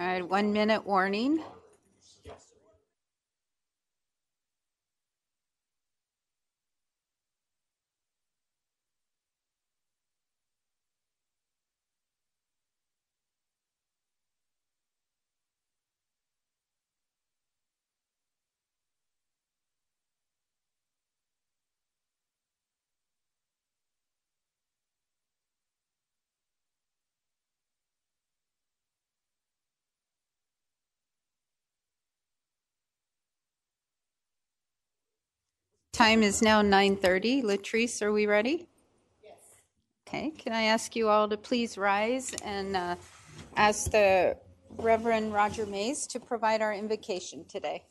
All right, one minute warning. Time is now 9:30. Latrice, are we ready? Yes. Okay, can I ask you all to please rise and uh, ask the Reverend Roger Mays to provide our invocation today?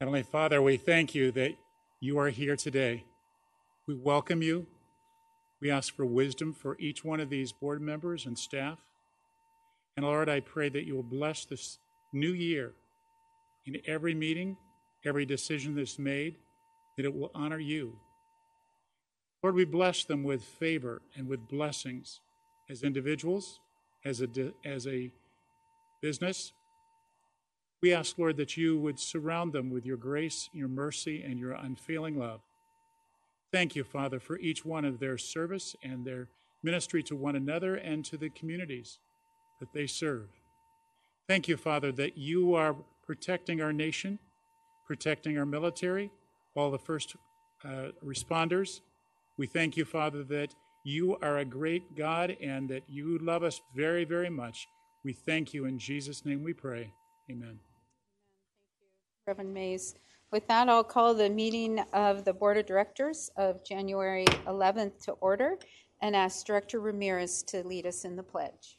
Heavenly Father, we thank you that you are here today. We welcome you. We ask for wisdom for each one of these board members and staff. And Lord, I pray that you will bless this new year in every meeting, every decision that's made, that it will honor you. Lord, we bless them with favor and with blessings as individuals, as a, as a business. We ask, Lord, that you would surround them with your grace, your mercy, and your unfailing love. Thank you, Father, for each one of their service and their ministry to one another and to the communities that they serve. Thank you, Father, that you are protecting our nation, protecting our military, all the first uh, responders. We thank you, Father, that you are a great God and that you love us very, very much. We thank you. In Jesus' name we pray. Amen. Reverend Mays. With that, I'll call the meeting of the Board of Directors of January 11th to order and ask Director Ramirez to lead us in the pledge.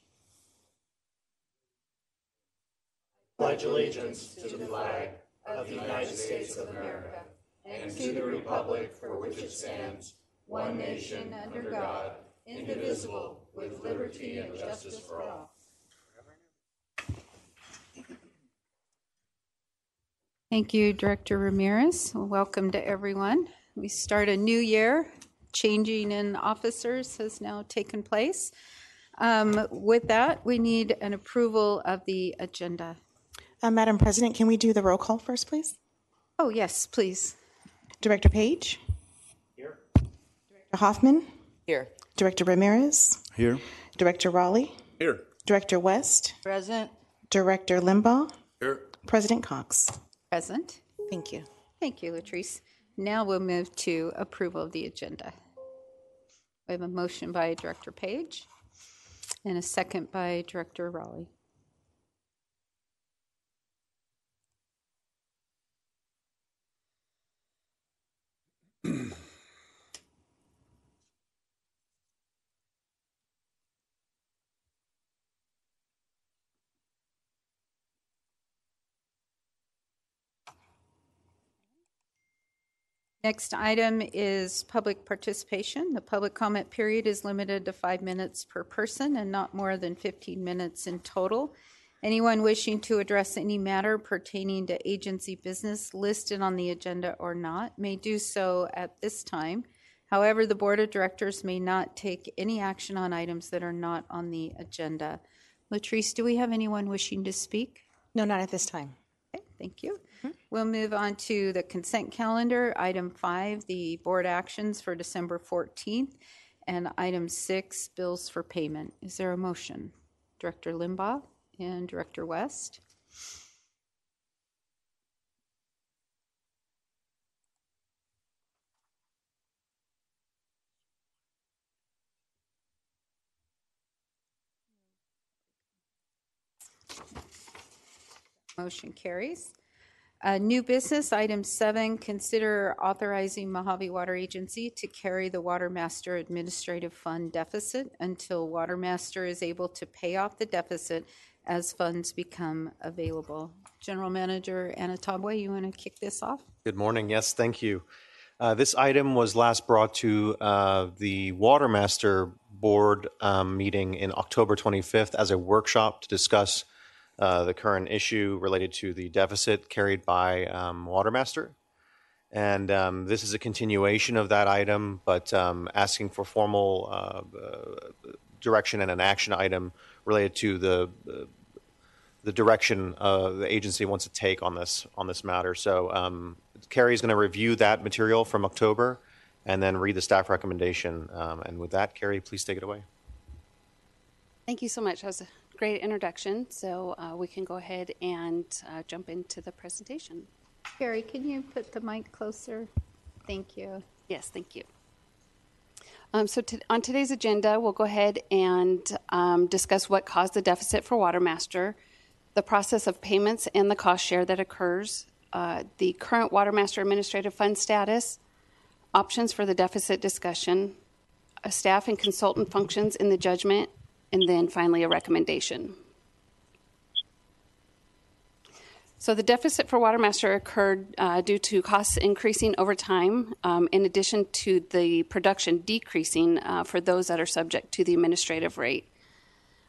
Pledge allegiance to the flag of the United States of America and to the republic for which it stands, one nation under God, indivisible, with liberty and justice for all. Thank you, Director Ramirez. Welcome to everyone. We start a new year. Changing in officers has now taken place. Um, with that, we need an approval of the agenda. Uh, Madam President, can we do the roll call first, please? Oh, yes, please. Director Page? Here. Director Hoffman? Here. Director Ramirez? Here. Director Raleigh? Here. Director West? Present. Director Limbaugh? Here. President Cox? Present. Thank you. Thank you, Latrice. Now we'll move to approval of the agenda. We have a motion by Director Page and a second by Director Raleigh. Next item is public participation. The public comment period is limited to five minutes per person and not more than 15 minutes in total. Anyone wishing to address any matter pertaining to agency business listed on the agenda or not may do so at this time. However, the Board of Directors may not take any action on items that are not on the agenda. Latrice, do we have anyone wishing to speak? No, not at this time. Okay, thank you. Mm-hmm. We'll move on to the consent calendar. Item five, the board actions for December 14th, and item six, bills for payment. Is there a motion? Director Limbaugh and Director West. Motion carries. Uh, New business, item seven, consider authorizing Mojave Water Agency to carry the Water Master Administrative Fund deficit until Water Master is able to pay off the deficit as funds become available. General Manager Anabtawi, you want to kick this off? Good morning. Yes, thank you. Uh, This item was last brought to uh, the Water Master Board um, meeting in October 25th as a workshop to discuss the current issue related to the deficit carried by um, Water Master. And um, this is a continuation of that item, but um, asking for formal uh, uh, direction and an action item related to the uh, the direction uh, the agency wants to take on this on this matter. So um, is going to review that material from October and then read the staff recommendation. Um, and with that, Carrie, please take it away. Thank you so much. That was great introduction. So uh, we can go ahead and uh, jump into the presentation. Carrie, can you put the mic closer? Thank you. Yes, thank you. Um, so to, on today's agenda, we'll go ahead and um, discuss what caused the deficit for Watermaster, the process of payments and the cost share that occurs, uh, the current Watermaster Administrative Fund status, options for the deficit discussion, a staff and consultant functions in the judgment, and then finally a recommendation. So the deficit for Watermaster occurred uh, due to costs increasing over time, um, in addition to the production decreasing uh, for those that are subject to the administrative rate.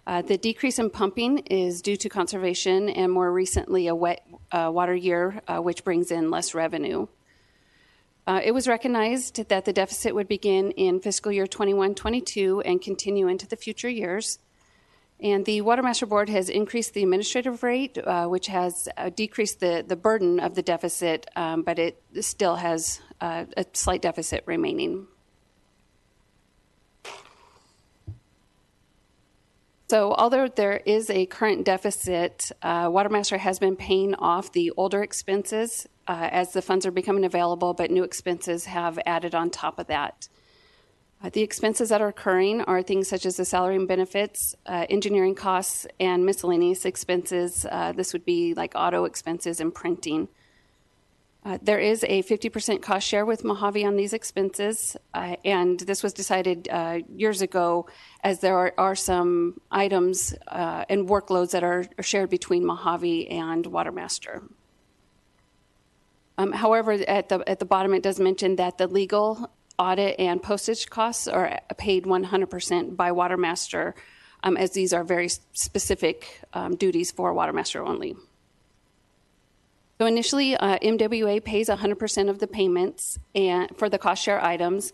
Uh, the decrease in pumping is due to conservation and more recently a wet uh, water year, uh, which brings in less revenue. Uh, it was recognized that the deficit would begin in fiscal year 21 22 and continue into the future years. And the Watermaster Board has increased the administrative rate, uh, which has uh, decreased the, the burden of the deficit, um, but it still has uh, a slight deficit remaining. So, although there is a current deficit, uh, Watermaster has been paying off the older expenses uh, as the funds are becoming available, but new expenses have added on top of that. Uh, the expenses that are occurring are things such as the salary and benefits, uh, engineering costs, and miscellaneous expenses. Uh, this would be like auto expenses and printing. Uh, there is a 50% cost share with Mojave on these expenses, uh, and this was decided uh, years ago as there are, are some items uh, and workloads that are, are shared between Mojave and Watermaster. Um, however, at the, at the bottom, it does mention that the legal, audit, and postage costs are paid 100% by Watermaster, um, as these are very specific um, duties for Watermaster only. So initially, uh, MWA pays 100% of the payments and for the cost share items.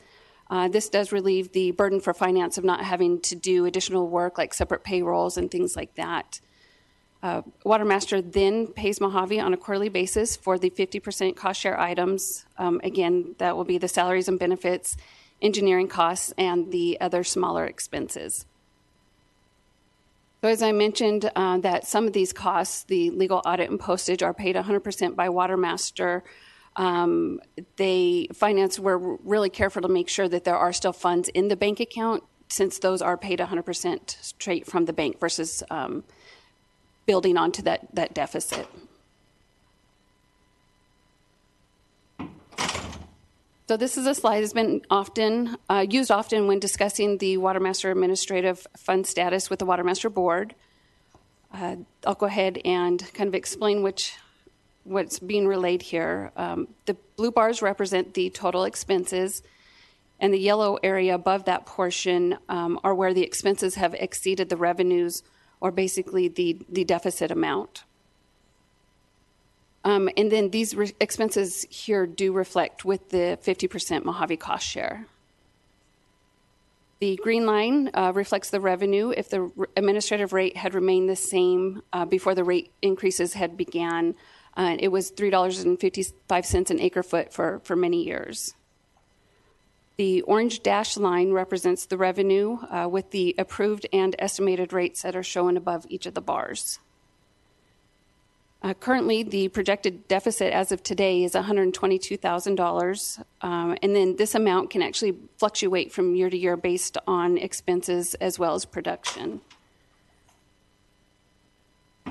Uh, this does relieve the burden for finance of not having to do additional work like separate payrolls and things like that. Uh, Watermaster then pays Mojave on a quarterly basis for the 50% cost share items. Um, again, that will be the salaries and benefits, engineering costs, and the other smaller expenses. So, as I mentioned, uh, that some of these costs, the legal audit and postage, are paid 100% by Watermaster. Um, they finance were really careful to make sure that there are still funds in the bank account, since those are paid 100% straight from the bank versus um, building onto that that deficit. So this is a slide that's been often uh, used often when discussing the Watermaster Administrative Fund status with the Watermaster Board. Uh, I'll go ahead and kind of explain which what's being relayed here. Um, the blue bars represent the total expenses, and the yellow area above that portion um, are where the expenses have exceeded the revenues, or basically the the deficit amount. Um, and then these re- expenses here do reflect with the 50% Mojave cost share. The green line uh, reflects the revenue if the r- administrative rate had remained the same uh, before the rate increases had began. Uh, it was $3.55 an acre foot for, for many years. The orange dash line represents the revenue uh, with the approved and estimated rates that are shown above each of the bars. Uh, currently, the projected deficit as of today is $122,000, um, and then this amount can actually fluctuate from year to year based on expenses as well as production.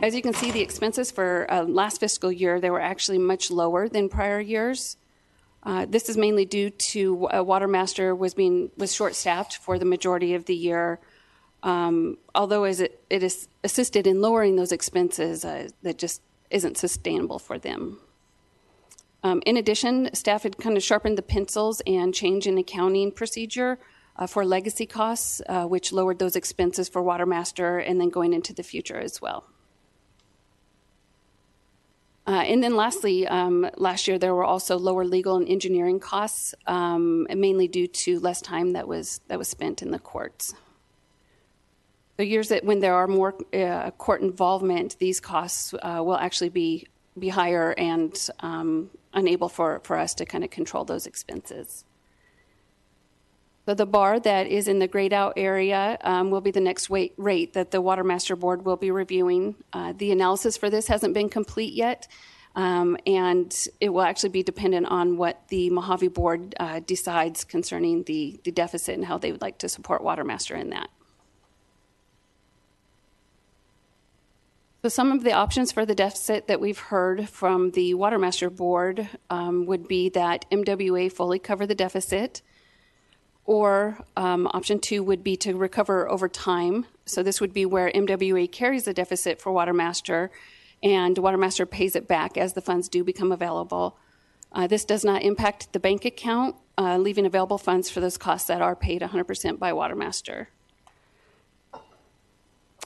As you can see, the expenses for uh, last fiscal year they were actually much lower than prior years. Uh, this is mainly due to uh, Watermaster was being was short staffed for the majority of the year. Um, although as it, it is assisted in lowering those expenses, uh, that just isn't sustainable for them. Um, in addition, staff had kind of sharpened the pencils and changed an accounting procedure uh, for legacy costs, uh, which lowered those expenses for Watermaster and then going into the future as well. Uh, and then lastly, um, last year there were also lower legal and engineering costs, um, mainly due to less time that was that was spent in the courts. The years that when there are more uh, court involvement, these costs uh, will actually be be higher and um, unable for, for us to kind of control those expenses. So the bar that is in the grayed out area um, will be the next rate that the Water Master Board will be reviewing. Uh, the analysis for this hasn't been complete yet, um, and it will actually be dependent on what the Mojave Board uh, decides concerning the, the deficit and how they would like to support Water Master in that. So some of the options for the deficit that we've heard from the Water Master Board um, would be that MWA fully cover the deficit, or um, option two would be to recover over time. So this would be where MWA carries the deficit for Water Master, and Water Master pays it back as the funds do become available. Uh, this does not impact the bank account, uh, leaving available funds for those costs that are paid 100% by Water Master.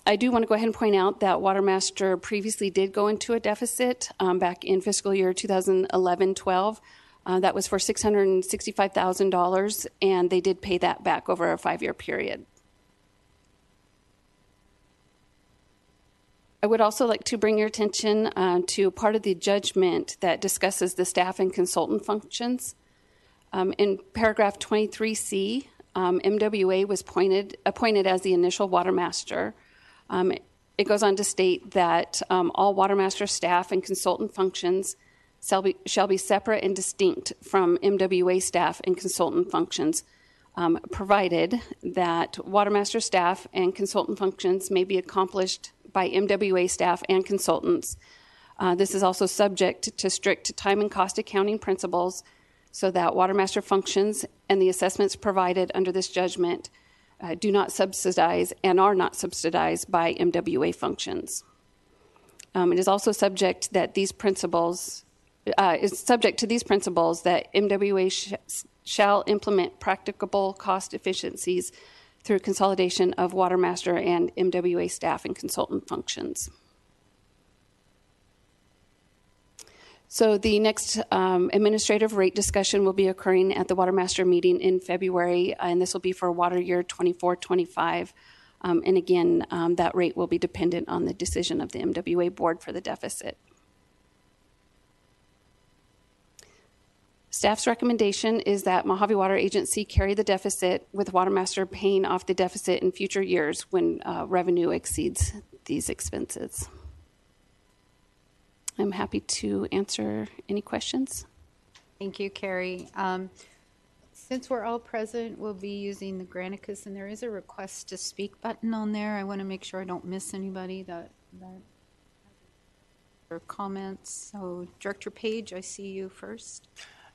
I do want to go ahead and point out that Watermaster previously did go into a deficit um, back in fiscal year 2011 12. Uh, that was for $665,000, and they did pay that back over a five year period. I would also like to bring your attention uh, to part of the judgment that discusses the staff and consultant functions. Um, in paragraph 23C, um, MWA was pointed, appointed as the initial water master. Um, it goes on to state that um, all Watermaster staff and consultant functions shall be, shall be separate and distinct from MWA staff and consultant functions, um, provided that Watermaster staff and consultant functions may be accomplished by MWA staff and consultants. Uh, this is also subject to strict time and cost accounting principles so that Watermaster functions and the assessments provided under this judgment uh, do not subsidize and are not subsidized by MWA functions. Um, it is also subject that these principles uh, is subject to these principles that MWA sh- shall implement practicable cost efficiencies through consolidation of Watermaster and MWA staff and consultant functions. So the next um, administrative rate discussion will be occurring at the Watermaster meeting in February, and this will be for water year 24-25. Um, and again, um, that rate will be dependent on the decision of the MWA board for the deficit. Staff's recommendation is that Mojave Water Agency carry the deficit with Watermaster paying off the deficit in future years when uh, revenue exceeds these expenses. I'm happy to answer any questions. Thank you, Carrie. Um, Since we're all present, we'll be using the Granicus, and there is a request to speak button on there. I want to make sure I don't miss anybody that, that, or comments. So Director Page, I see you first.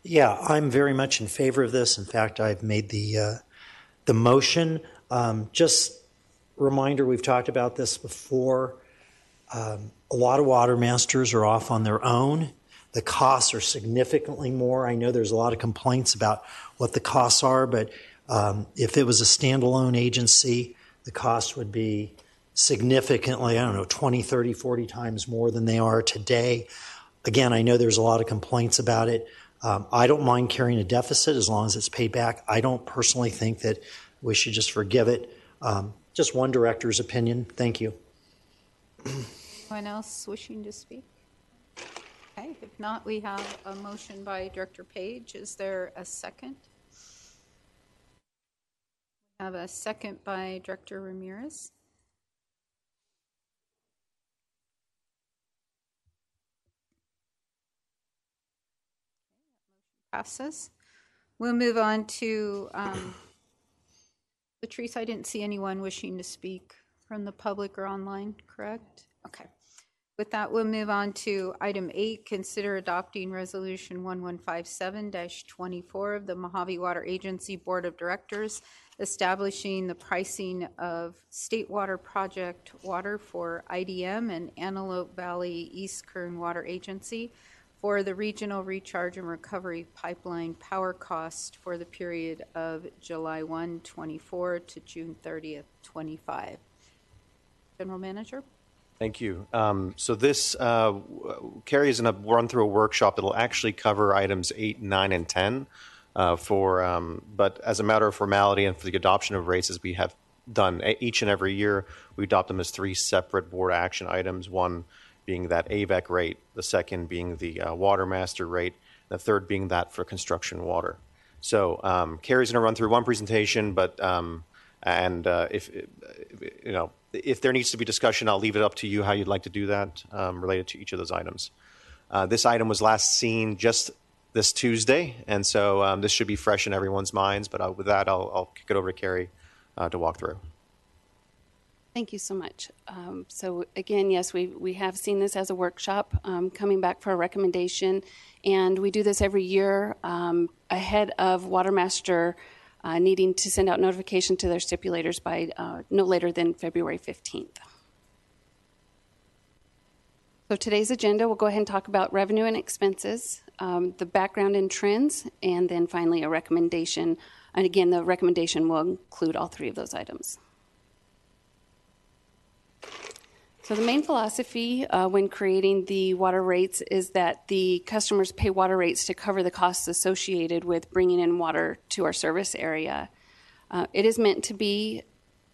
Yeah, I'm very much in favor of this. In fact, I've made the uh, the motion. Um, just reminder, we've talked about this before. Um, a lot of water masters are off on their own. The costs are significantly more. I know there's a lot of complaints about what the costs are, but um, if it was a standalone agency, the cost would be significantly, I don't know, 20, 30, 40 times more than they are today. Again, I know there's a lot of complaints about it. Um, I don't mind carrying a deficit as long as it's paid back. I don't personally think that we should just forgive it. Um, just one director's opinion. Thank you. Anyone else wishing to speak? Okay, if not, we have a motion by Director Page. Is there a second? We have a second by Director Ramirez. Passes. We'll move on to, um, Latrice, I didn't see anyone wishing to speak from the public or online, correct? Okay. With that, we'll move on to item eight, consider adopting resolution 1157-24 of the Mojave Water Agency Board of Directors, establishing the pricing of state water project water for IDM and Antelope Valley East Kern Water Agency for the regional recharge and recovery pipeline power cost for the period of July 1, 24 to June 30th, 25. General Manager? Thank you. Um, so this uh, Carrie is going to run through a workshop that'll actually cover items eight, nine, and ten. Uh, for um, but as a matter of formality and for the adoption of rates, as we have done each and every year, we adopt them as three separate board action items. One being that AVEK rate, the second being the uh, water master rate, the third being that for construction water. So um, Carrie's going to run through one presentation, but um, and uh, if you know if there needs to be discussion, I'll leave it up to you how you'd like to do that um, related to each of those items. Uh, this item was last seen just this Tuesday, and so um, this should be fresh in everyone's minds. But uh, with that, I'll, I'll kick it over to Carrie uh, to walk through. Thank you so much. Um, so again, yes, we we have seen this as a workshop um, coming back for a recommendation, and we do this every year um, ahead of Watermaster uh, needing to send out notification to their stipulators by uh, no later than February fifteenth. So today's agenda, we'll go ahead and talk about revenue and expenses, um, the background and trends, and then finally a recommendation. And again, the recommendation will include all three of those items. So the main philosophy uh, when creating the water rates is that the customers pay water rates to cover the costs associated with bringing in water to our service area. Uh, it is meant to be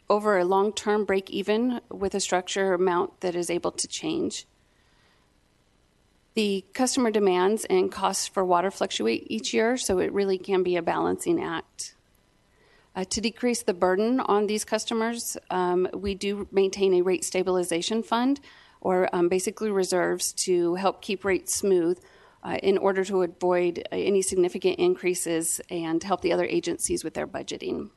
over a long-term break even with a structure amount that is able to change. The customer demands and costs for water fluctuate each year, so it really can be a balancing act. Uh, to decrease the burden on these customers, um, we do maintain a rate stabilization fund, or um, basically reserves to help keep rates smooth uh, in order to avoid uh, any significant increases and help the other agencies with their budgeting.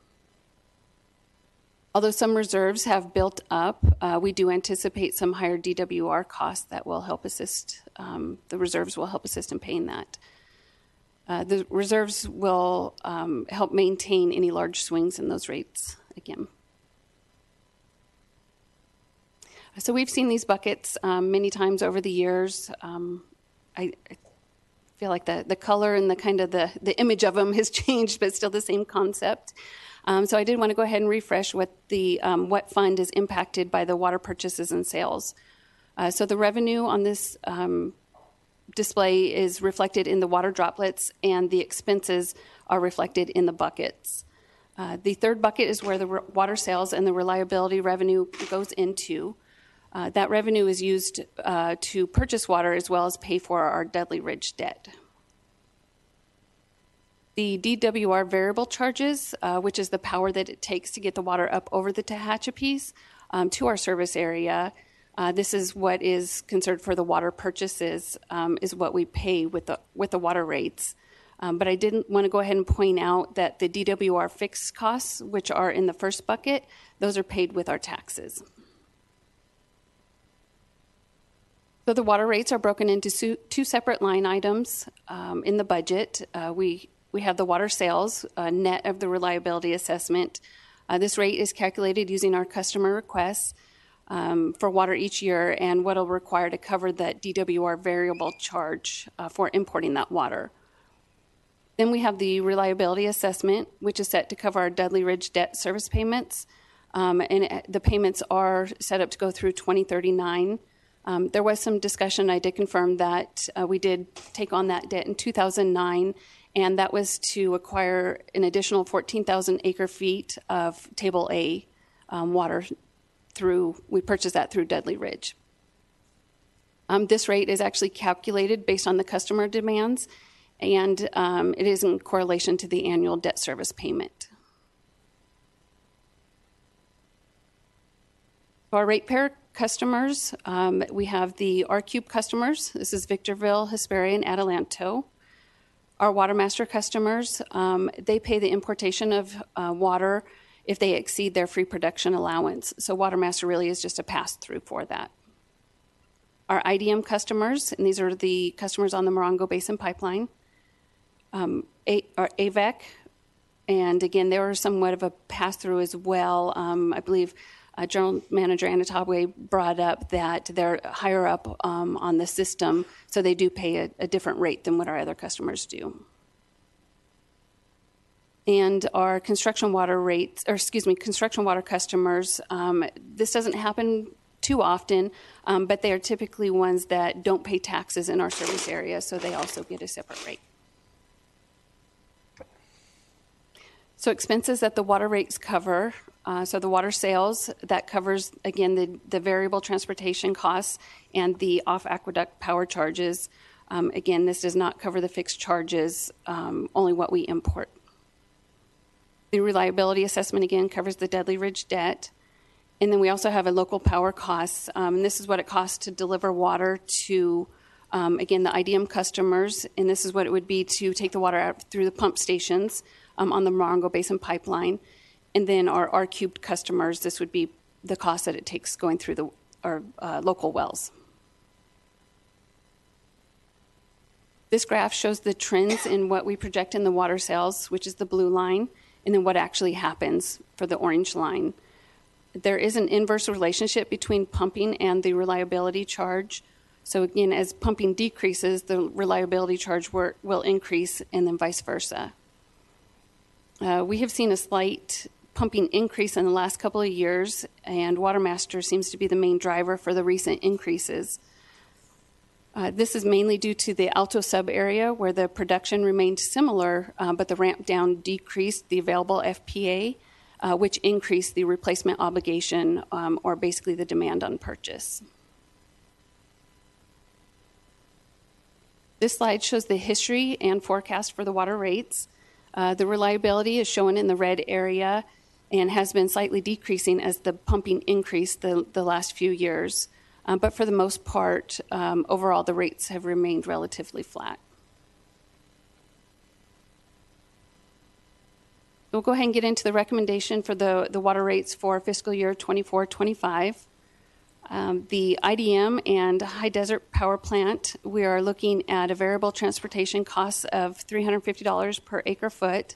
Although some reserves have built up, uh, we do anticipate some higher DWR costs that will help assist, um, the reserves will help assist in paying that. Uh, the reserves will um, help maintain any large swings in those rates again. So we've seen these buckets um, many times over the years. Um, I, I, feel like the, the color and the kind of the, the image of them has changed, but still the same concept. Um, so I did want to go ahead and refresh what the um, what fund is impacted by the water purchases and sales. Uh, so the revenue on this um, display is reflected in the water droplets, and the expenses are reflected in the buckets. Uh, the third bucket is where the re- water sales and the reliability revenue goes into. Uh, that revenue is used uh, to purchase water as well as pay for our Dudley Ridge debt. The DWR variable charges, uh, which is the power that it takes to get the water up over the Tehachapi's um, to our service area, uh, this is what is considered for the water purchases, um, is what we pay with the with the water rates. Um, but I didn't want to go ahead and point out that the DWR fixed costs, which are in the first bucket, those are paid with our taxes. So the water rates are broken into two separate line items um, in the budget. Uh, we we have the water sales uh, net of the reliability assessment. Uh, this rate is calculated using our customer requests um, for water each year and what will require to cover that DWR variable charge uh, for importing that water. Then we have the reliability assessment, which is set to cover our Dudley Ridge debt service payments. Um, and it, the payments are set up to go through 2039. Um, there was some discussion. I did confirm that uh, we did take on that debt in 2009 and that was to acquire an additional 14,000 acre feet of Table A um, water through, we purchased that through Dudley Ridge. Um, this rate is actually calculated based on the customer demands, and um, it is in correlation to the annual debt service payment. Our ratepayer customers, um, we have the R-Cube customers. This is Victorville, Hesperia, and Adelanto. Our Watermaster customers, um, they pay the importation of uh, water if they exceed their free production allowance. So Watermaster really is just a pass through for that. Our IDM customers, and these are the customers on the Morongo Basin Pipeline, um, a, AVEK, and again, they were somewhat of a pass through as well. Um, I believe uh, General Manager Anabtawi brought up that they're higher up um, on the system, so they do pay a, a, different rate than what our other customers do. And our construction water rates, or excuse me, construction water customers, um, this doesn't happen too often, um, but they are typically ones that don't pay taxes in our service area, so they also get a separate rate. So expenses that the water rates cover, uh, so the water sales, that covers, again, the, the variable transportation costs and the off aqueduct power charges. Um, again, this does not cover the fixed charges, um, only what we import. The reliability assessment, again, covers the Dudley Ridge debt. And then we also have a local power costs. Um, and this is what it costs to deliver water to, um, again, the IDM customers. And this is what it would be to take the water out through the pump stations um, on the Morongo Basin pipeline. And then our R cubed customers, this would be the cost that it takes going through the our uh, local wells. This graph shows the trends in what we project in the water sales, which is the blue line, and then what actually happens for the orange line. There is an inverse relationship between pumping and the reliability charge. So, again, as pumping decreases, the reliability charge will increase, and then vice versa. Uh, we have seen a slight pumping increase in the last couple of years, and Watermaster seems to be the main driver for the recent increases. Uh, this is mainly due to the Alto sub area where the production remained similar, uh, but the ramp down decreased the available FPA, uh, which increased the replacement obligation um, or basically the demand on purchase. This slide shows the history and forecast for the water rates. Uh, the reliability is shown in the red area and has been slightly decreasing as the pumping increased the, the last few years. Um, but for the most part, um, overall, the rates have remained relatively flat. We'll go ahead and get into the recommendation for the, the water rates for fiscal year 24 25. Um, the IDM and High Desert Power Plant, we are looking at a variable transportation cost of $350 per acre foot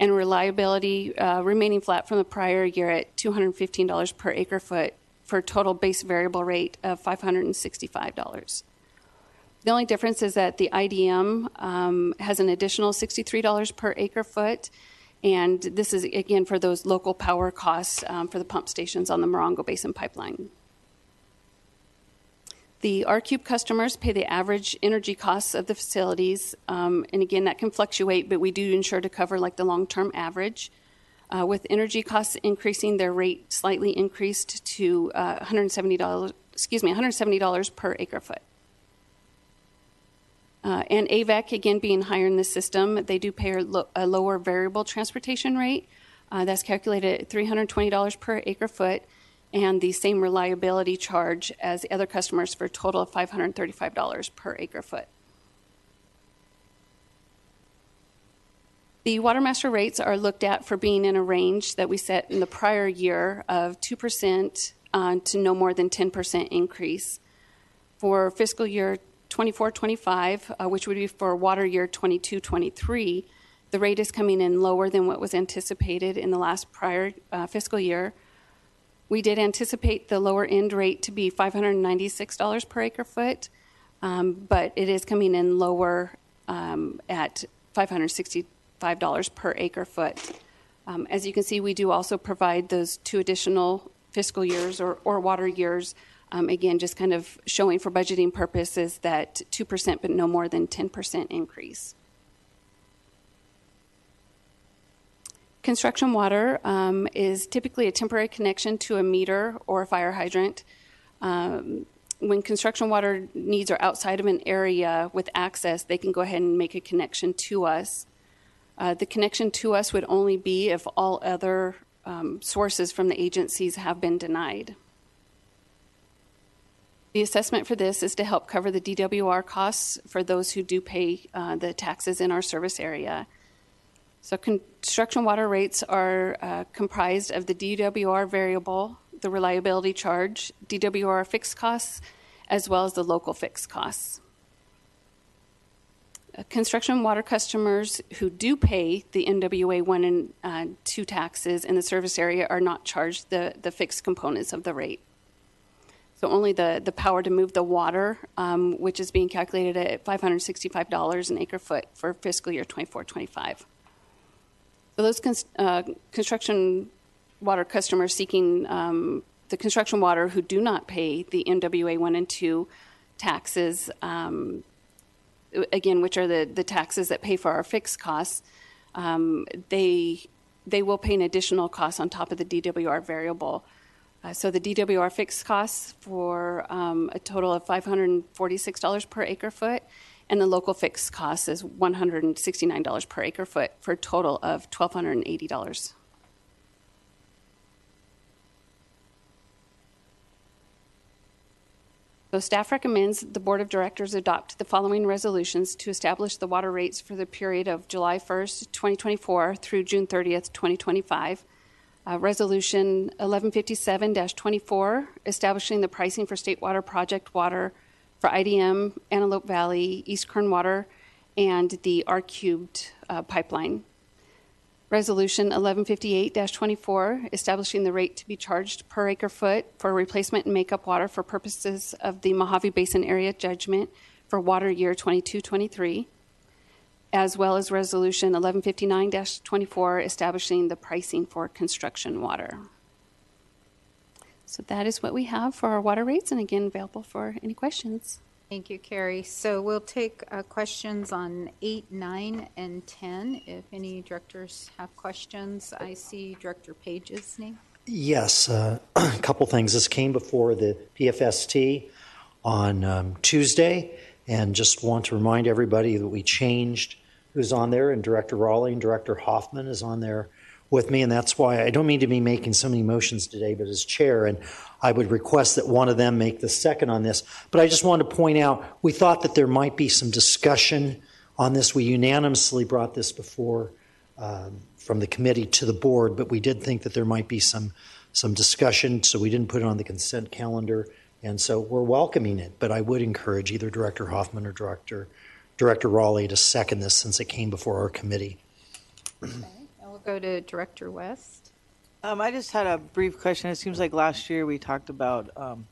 and reliability uh, remaining flat from the prior year at $215 per acre foot for a total base variable rate of $565. The only difference is that the IDM um, has an additional $63 per acre foot, and this is again for those local power costs um, for the pump stations on the Morongo Basin pipeline. The R-Cube customers pay the average energy costs of the facilities, um, and again, that can fluctuate, but we do ensure to cover like the long-term average. Uh, with energy costs increasing, their rate slightly increased to uh, $170. Excuse me, $170 per acre foot. Uh, and AVEK, again, being higher in the system, they do pay a, lo- a lower variable transportation rate. Uh, that's calculated at $320 per acre foot and the same reliability charge as the other customers for a total of $535 per acre foot. The Watermaster rates are looked at for being in a range that we set in the prior year of 2% uh, to no more than 10% increase. For fiscal year 24 25, uh, which would be for water year 22 23, the rate is coming in lower than what was anticipated in the last prior uh, fiscal year we did anticipate the lower end rate to be $596 per acre foot, um, but it is coming in lower um, at $565 per acre foot. Um, as you can see, we do also provide those two additional fiscal years or, or water years. Um, again, just kind of showing for budgeting purposes that 2% but no more than 10% increase. Construction water um, is typically a temporary connection to a meter or a fire hydrant. Um, when construction water needs are outside of an area with access, they can go ahead and make a connection to us. Uh, the connection to us would only be if all other um, sources from the agencies have been denied. The assessment for this is to help cover the DWR costs for those who do pay uh, the taxes in our service area. So construction water rates are uh, comprised of the DWR variable, the reliability charge, DWR fixed costs, as well as the local fixed costs. Construction water customers who do pay the NWA 1 and uh, 2 taxes in the service area are not charged the, the fixed components of the rate. So only the, the power to move the water, um, which is being calculated at $565 an acre foot for fiscal year 24 25. So those uh, construction water customers seeking um, the construction water who do not pay the NWA 1 and 2 taxes, um, again, which are the, the taxes that pay for our fixed costs, um, they, they will pay an additional cost on top of the DWR variable. Uh, so the DWR fixed costs for um, a total of $546 per acre foot, and the local fixed cost is $169 per acre foot for a total of $1,280. So staff recommends the Board of Directors adopt the following resolutions to establish the water rates for the period of July 1st, 2024 through June 30th, 2025. Uh, Resolution 1157-24, establishing the pricing for state water project water for IDM, Antelope Valley, East Kern Water, and the R Cubed uh, pipeline. Resolution 1158-24, establishing the rate to be charged per acre foot for replacement and makeup water for purposes of the Mojave Basin Area Judgment for water year 22-23, as well as Resolution 1159-24, establishing the pricing for construction water. So that is what we have for our water rates, and again, available for any questions. Thank you, Carrie. So we'll take uh, questions on eight, nine, and 10. If any directors have questions, I see Director Page's name. Yes, uh, a couple things. This came before the PFST on um, Tuesday, and just want to remind everybody that we changed who's on there, and Director Raleigh and Director Hoffman is on there with me, and that's why I don't mean to be making so many motions today, but as chair, and I would request that one of them make the second on this. But I just wanted to point out we thought that there might be some discussion on this. We unanimously brought this before um, from the committee to the board, but we did think that there might be some some discussion, so we didn't put it on the consent calendar. And so we're welcoming it, but I would encourage either Director Hoffman or Director Director Raleigh to second this since it came before our committee. And we'll go to Director West. Um, I just had a brief question. It seems like last year we talked about um,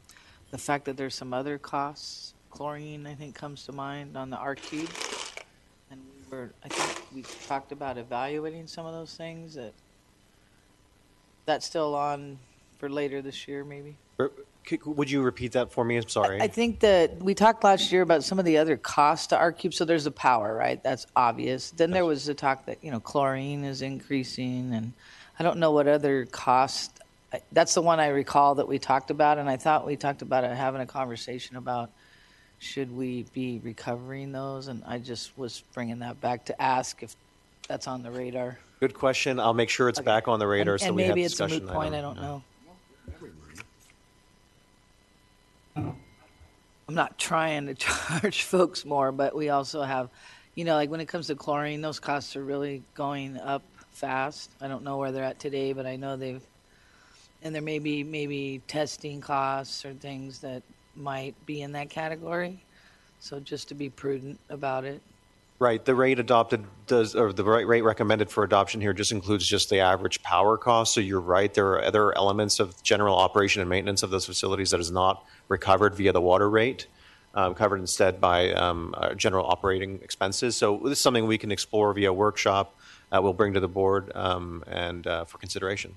the fact that there's some other costs. Chlorine, I think, comes to mind on the R cube, and we were, I think, we talked about evaluating some of those things. That that's still on for later this year, maybe. R- c- Would you repeat that for me? I'm sorry. I think that we talked last year about some of the other costs to R cube. So there's the power, right? That's obvious. Then there was the talk that you know chlorine is increasing, and I don't know what other cost. That's the one I recall that we talked about, and I thought we talked about it, having a conversation about should we be recovering those, and I just was bringing that back to ask if that's on the radar. Good question. I'll make sure it's back on the radar and, so and we have maybe it's a moot point. I item. don't know. I'm not trying to charge folks more, but we also have, you know, like when it comes to chlorine, those costs are really going up fast. I don't know where they're at today, but I know they've, and there may be maybe testing costs or things that might be in that category. So just to be prudent about it. Right. The rate adopted does, or the rate rate recommended for adoption here just includes just the average power cost. So you're right. There are other elements of general operation and maintenance of those facilities that is not recovered via the water rate, um, covered instead by um, uh, general operating expenses. So this is something we can explore via workshop. Uh, we'll bring to the board um, and uh, for consideration.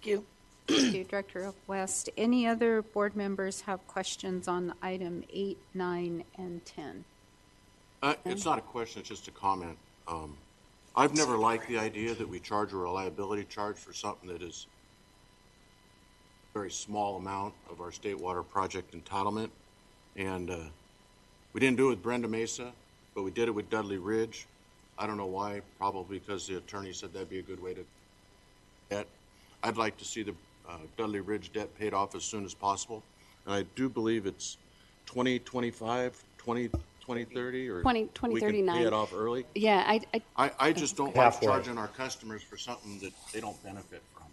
Thank you. Thank you, Director West. Any other board members have questions on item eight, nine, and 10? Uh, it's not a question, it's just a comment. Um, I've never liked the idea that we charge a reliability charge for something that is a very small amount of our state water project entitlement. And, uh, we didn't do it with Berrenda Mesa, but we did it with Dudley Ridge. I don't know why, probably because the attorney said that'd be a good way to debt. I'd like to see the, uh, Dudley Ridge debt paid off as soon as possible. And I do believe it's 2025, 20, 2030, or 20 we can 2039. pay it off early. Yeah, I, I, I, I just don't like Halfway. charging our customers for something that they don't benefit from.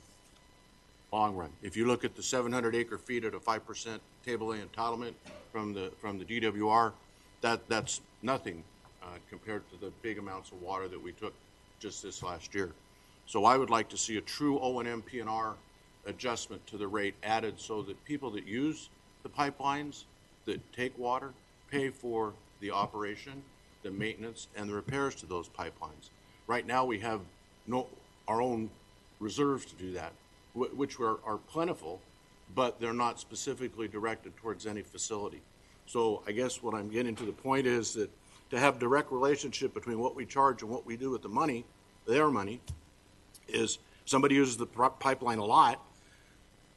Long run. If you look at the seven hundred acre feet at a five percent table A entitlement from the, from the DWR, that, that's nothing, uh, compared to the big amounts of water that we took just this last year. So I would like to see a true O and M PNR adjustment to the rate added so that people that use the pipelines, that take water, pay for the operation, the maintenance, and the repairs to those pipelines. Right now, we have no, our own reserves to do that, wh- which are, are plentiful, but they're not specifically directed towards any facility. So I guess what I'm getting to the point is that to have direct relationship between what we charge and what we do with the money, their money, is somebody uses the pipeline a lot,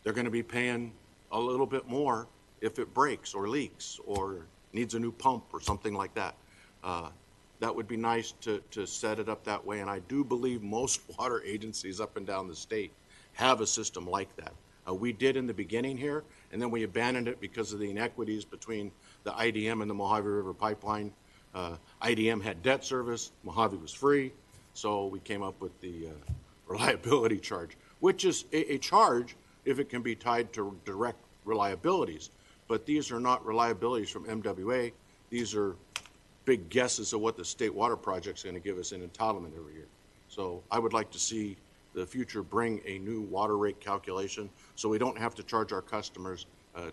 they're going to be paying a little bit more if it breaks or leaks or needs a new pump or something like that. Uh, That would be nice to, to set it up that way, and I do believe most water agencies up and down the state have a system like that. Uh, we did in the beginning here, and then we abandoned it because of the inequities between the IDM and the Mojave River Pipeline. Uh, IDM had debt service, Mojave was free, so we came up with the uh, reliability charge, which is a, a charge if it can be tied to direct reliabilities. But these are not reliabilities from MWA. These are big guesses of what the state water project's going to give us in entitlement every year. So I would like to see the future bring a new water rate calculation so we don't have to charge our customers uh,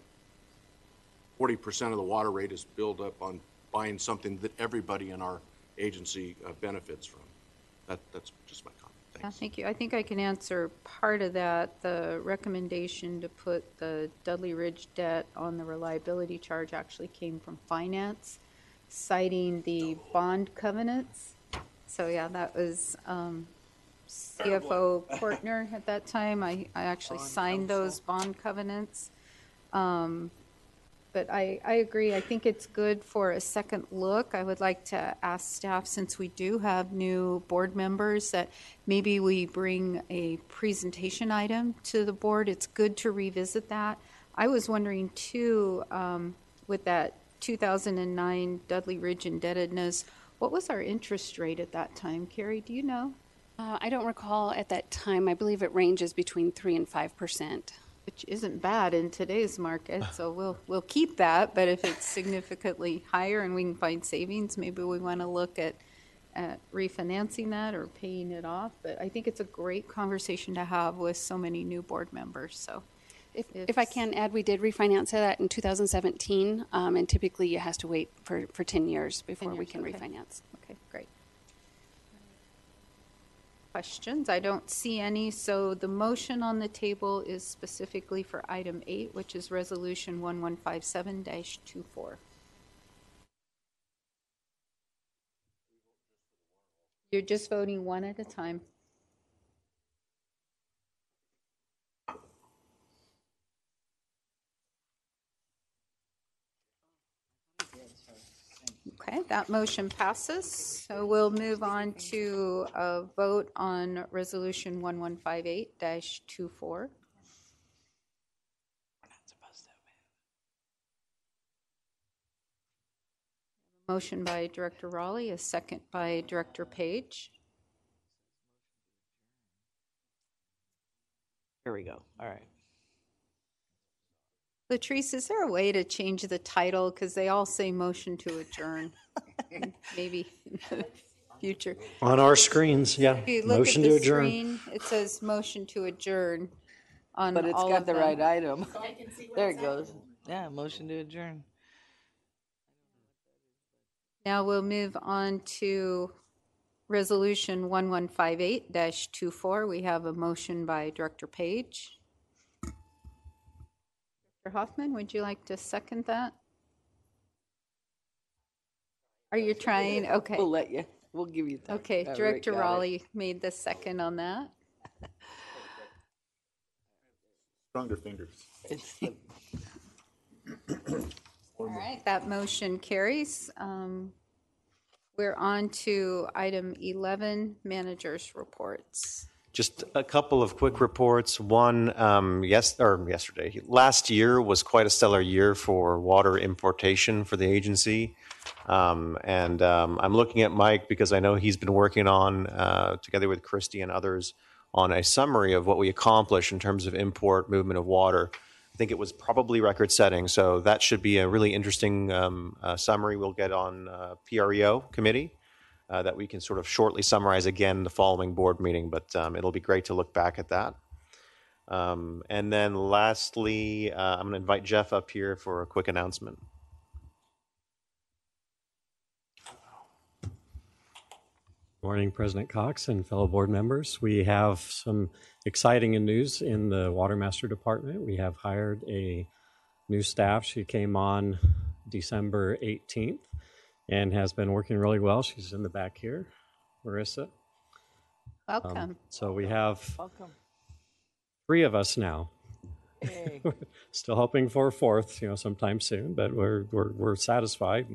forty percent of the water rate is built up on buying something that everybody in our agency uh, benefits from. That, that's just my. Yeah, Thank you. I think I can answer part of that. The recommendation to put the Dudley Ridge debt on the reliability charge actually came from finance, citing the bond covenants. So yeah, that was um, CFO Portner at that time. I, I actually signed those bond covenants. Um, But I, I agree. I think it's good for a second look. I would like to ask staff, since we do have new board members, that maybe we bring a presentation item to the board. It's good to revisit that. I was wondering too, um, with that 2009 Dudley Ridge indebtedness, what was our interest rate at that time? Carrie, do you know? Uh, I don't recall at that time. I believe it ranges between 3 and 5 percent. Which isn't bad in today's market. So we'll we'll keep that. But if it's significantly higher and we can find savings, maybe we want to look at at refinancing that or paying it off. But I think it's a great conversation to have with so many new board members. So If, If- I can add, we did refinance that in 2017, um, and typically it has to wait for, for 10 years before we years, can okay. refinance. okay, great. Questions? I don't see any. So the motion on the table is specifically for item eight, which is resolution 1157-24. You're just voting one at a time. Okay, that motion passes. So we'll move on to a vote on Resolution 1158-24. Motion by Director Raleigh, a second by Director Page. Here we go. All right. Latrice, is there a way to change the title? Because they all say motion to adjourn. Maybe in the future. On our screens, yeah. If you look Motion at to the adjourn. screen, it says motion to adjourn on But it's all got of the them. right item. There it goes. Yeah, motion to adjourn. Now we'll move on to Resolution 1158-24. We have a motion by Director Page. Director Hoffman, would you like to second that? Are you trying? Okay. We'll let you, we'll give you that. Okay, Rick Director got it. Raleigh made the second on that. Stronger fingers. It's the- All right, that motion carries. Um, We're on to item 11, managers' reports. Just a couple of quick reports. One, um, yes, or yesterday, last year was quite a stellar year for water importation for the agency. Um, and um, I'm looking at Mike because I know he's been working on, uh, together with Christy and others, on a summary of what we accomplished in terms of import movement of water. I think it was probably record setting, so that should be a really interesting um, uh, summary we'll get on uh, PREO committee uh, that we can sort of shortly summarize again the following board meeting, but um, it'll be great to look back at that. Um, and then lastly, uh, I'm going to invite Jeff up here for a quick announcement. Morning, President Cox and fellow board members. We have some exciting news in the Water Master Department. We have hired a new staff. She came on December 18th and has been working really well. She's in the back here, Marissa. Welcome. Um, so we have Welcome. three of us now. Hey. Still hoping for a fourth, you know, sometime soon, but we're, we're, we're satisfied.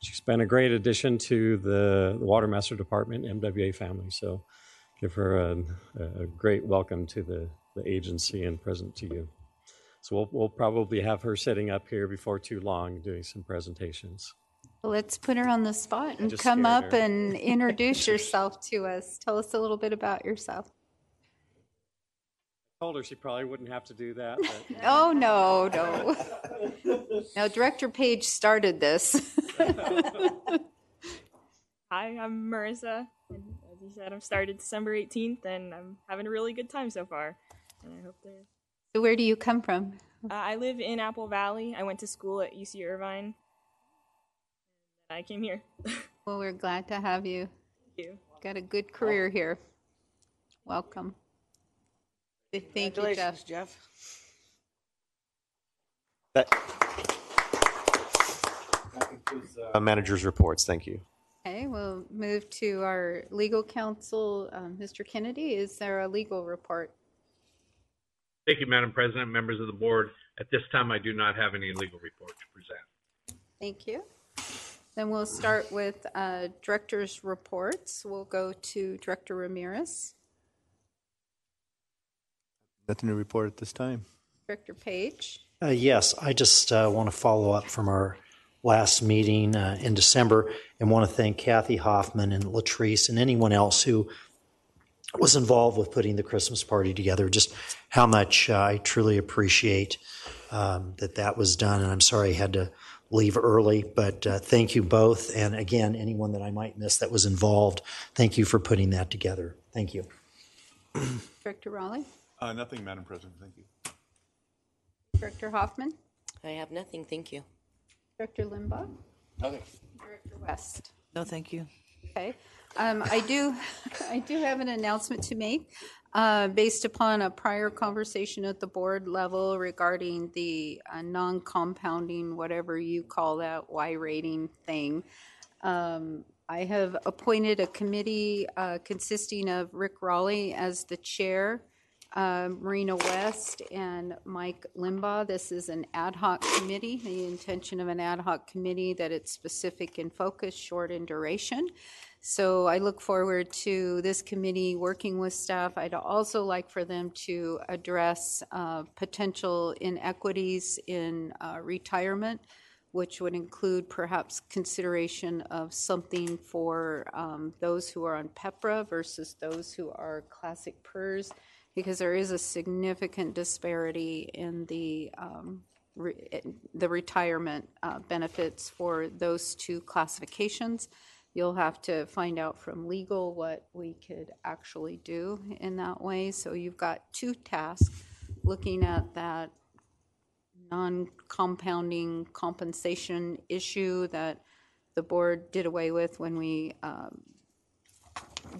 She's been a great addition to the, the Water Master Department MWA family. So give her a, a great welcome to the, the agency and present to you. So we'll, we'll probably have her sitting up here before too long doing some presentations. Let's put her on the spot and come up her. and introduce yourself to us. Tell us a little bit about yourself. I told her she probably wouldn't have to do that. But Oh, no, no. Now, Director Page started this. Hi, I'm Marissa. And as you said, I'm started December 18th, and I'm having a really good time so far. And I hope to. So where do you come from? Uh, I live in Apple Valley. I went to school at UC Irvine. And I came here. Well, we're glad to have you. you. Got a good career here. Welcome. Thank you, Jeff. Congratulations, Jeff. That uh, managers' reports. Thank you. Okay, we'll move to our legal counsel, um, Mr. Kennedy. Is there a legal report? Thank you, Madam President, members of the board. At this time, I do not have any legal report to present. Thank you. Then we'll start with uh, director's reports. We'll go to Director Ramirez, Nothing to report at this time. Director Page. Uh, yes, I just uh, want to follow up from our last meeting uh, in December and want to thank Kathy Hoffman and Latrice and anyone else who was involved with putting the Christmas party together. Just how much uh, I truly appreciate um, that that was done. And I'm sorry I had to leave early, but uh, thank you both. And again, anyone that I might miss that was involved, thank you for putting that together. Thank you. Director Raleigh. Uh, nothing, Madam President. Thank you. Director Hoffman. I have nothing, thank you. Director Limbaugh. Nothing. Director West. No, thank you. Okay. Um, I do, I do have an announcement to make, uh, based upon a prior conversation at the board level regarding the uh, non-compounding, whatever you call that, Y rating thing. Um, I have appointed a committee, uh, consisting of Rick Raleigh as the chair, uh, Marina West and Mike Limbaugh. This is an ad hoc committee. The intention of an ad hoc committee that it's specific in focus, short in duration. So I look forward to this committee working with staff. I'd also like for them to address uh, potential inequities in uh, retirement, which would include perhaps consideration of something for um, those who are on PEPRA versus those who are classic PERS, because there is a significant disparity in the um, re- the retirement uh, benefits for those two classifications. You'll have to find out from legal what we could actually do in that way. So you've got two tasks looking at that non-compounding compensation issue that the board did away with when we um,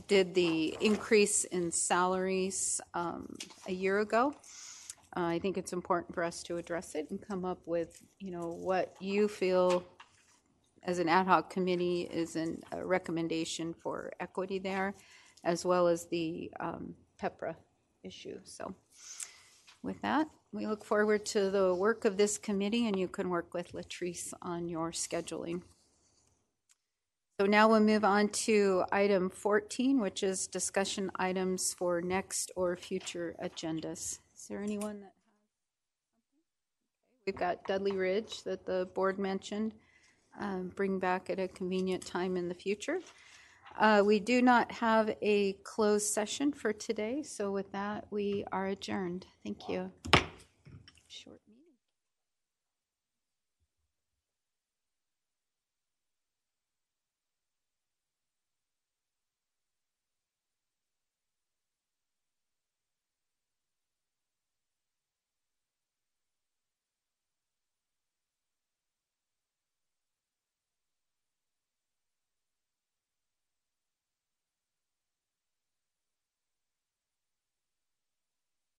did the increase in salaries um, a year ago. Uh, I think it's important for us to address it and come up with, you know, what you feel as an ad hoc committee is an, a recommendation for equity there, as well as the um, PEPRA issue. So with that, we look forward to the work of this committee, and you can work with Latrice on your scheduling. So now we'll move on to item 14, which is discussion items for next or future agendas. Is there anyone that has? We've got Dudley Ridge that the board mentioned, um, bring back at a convenient time in the future. Uh, We do not have a closed session for today, so with that, we are adjourned. Thank you. Short.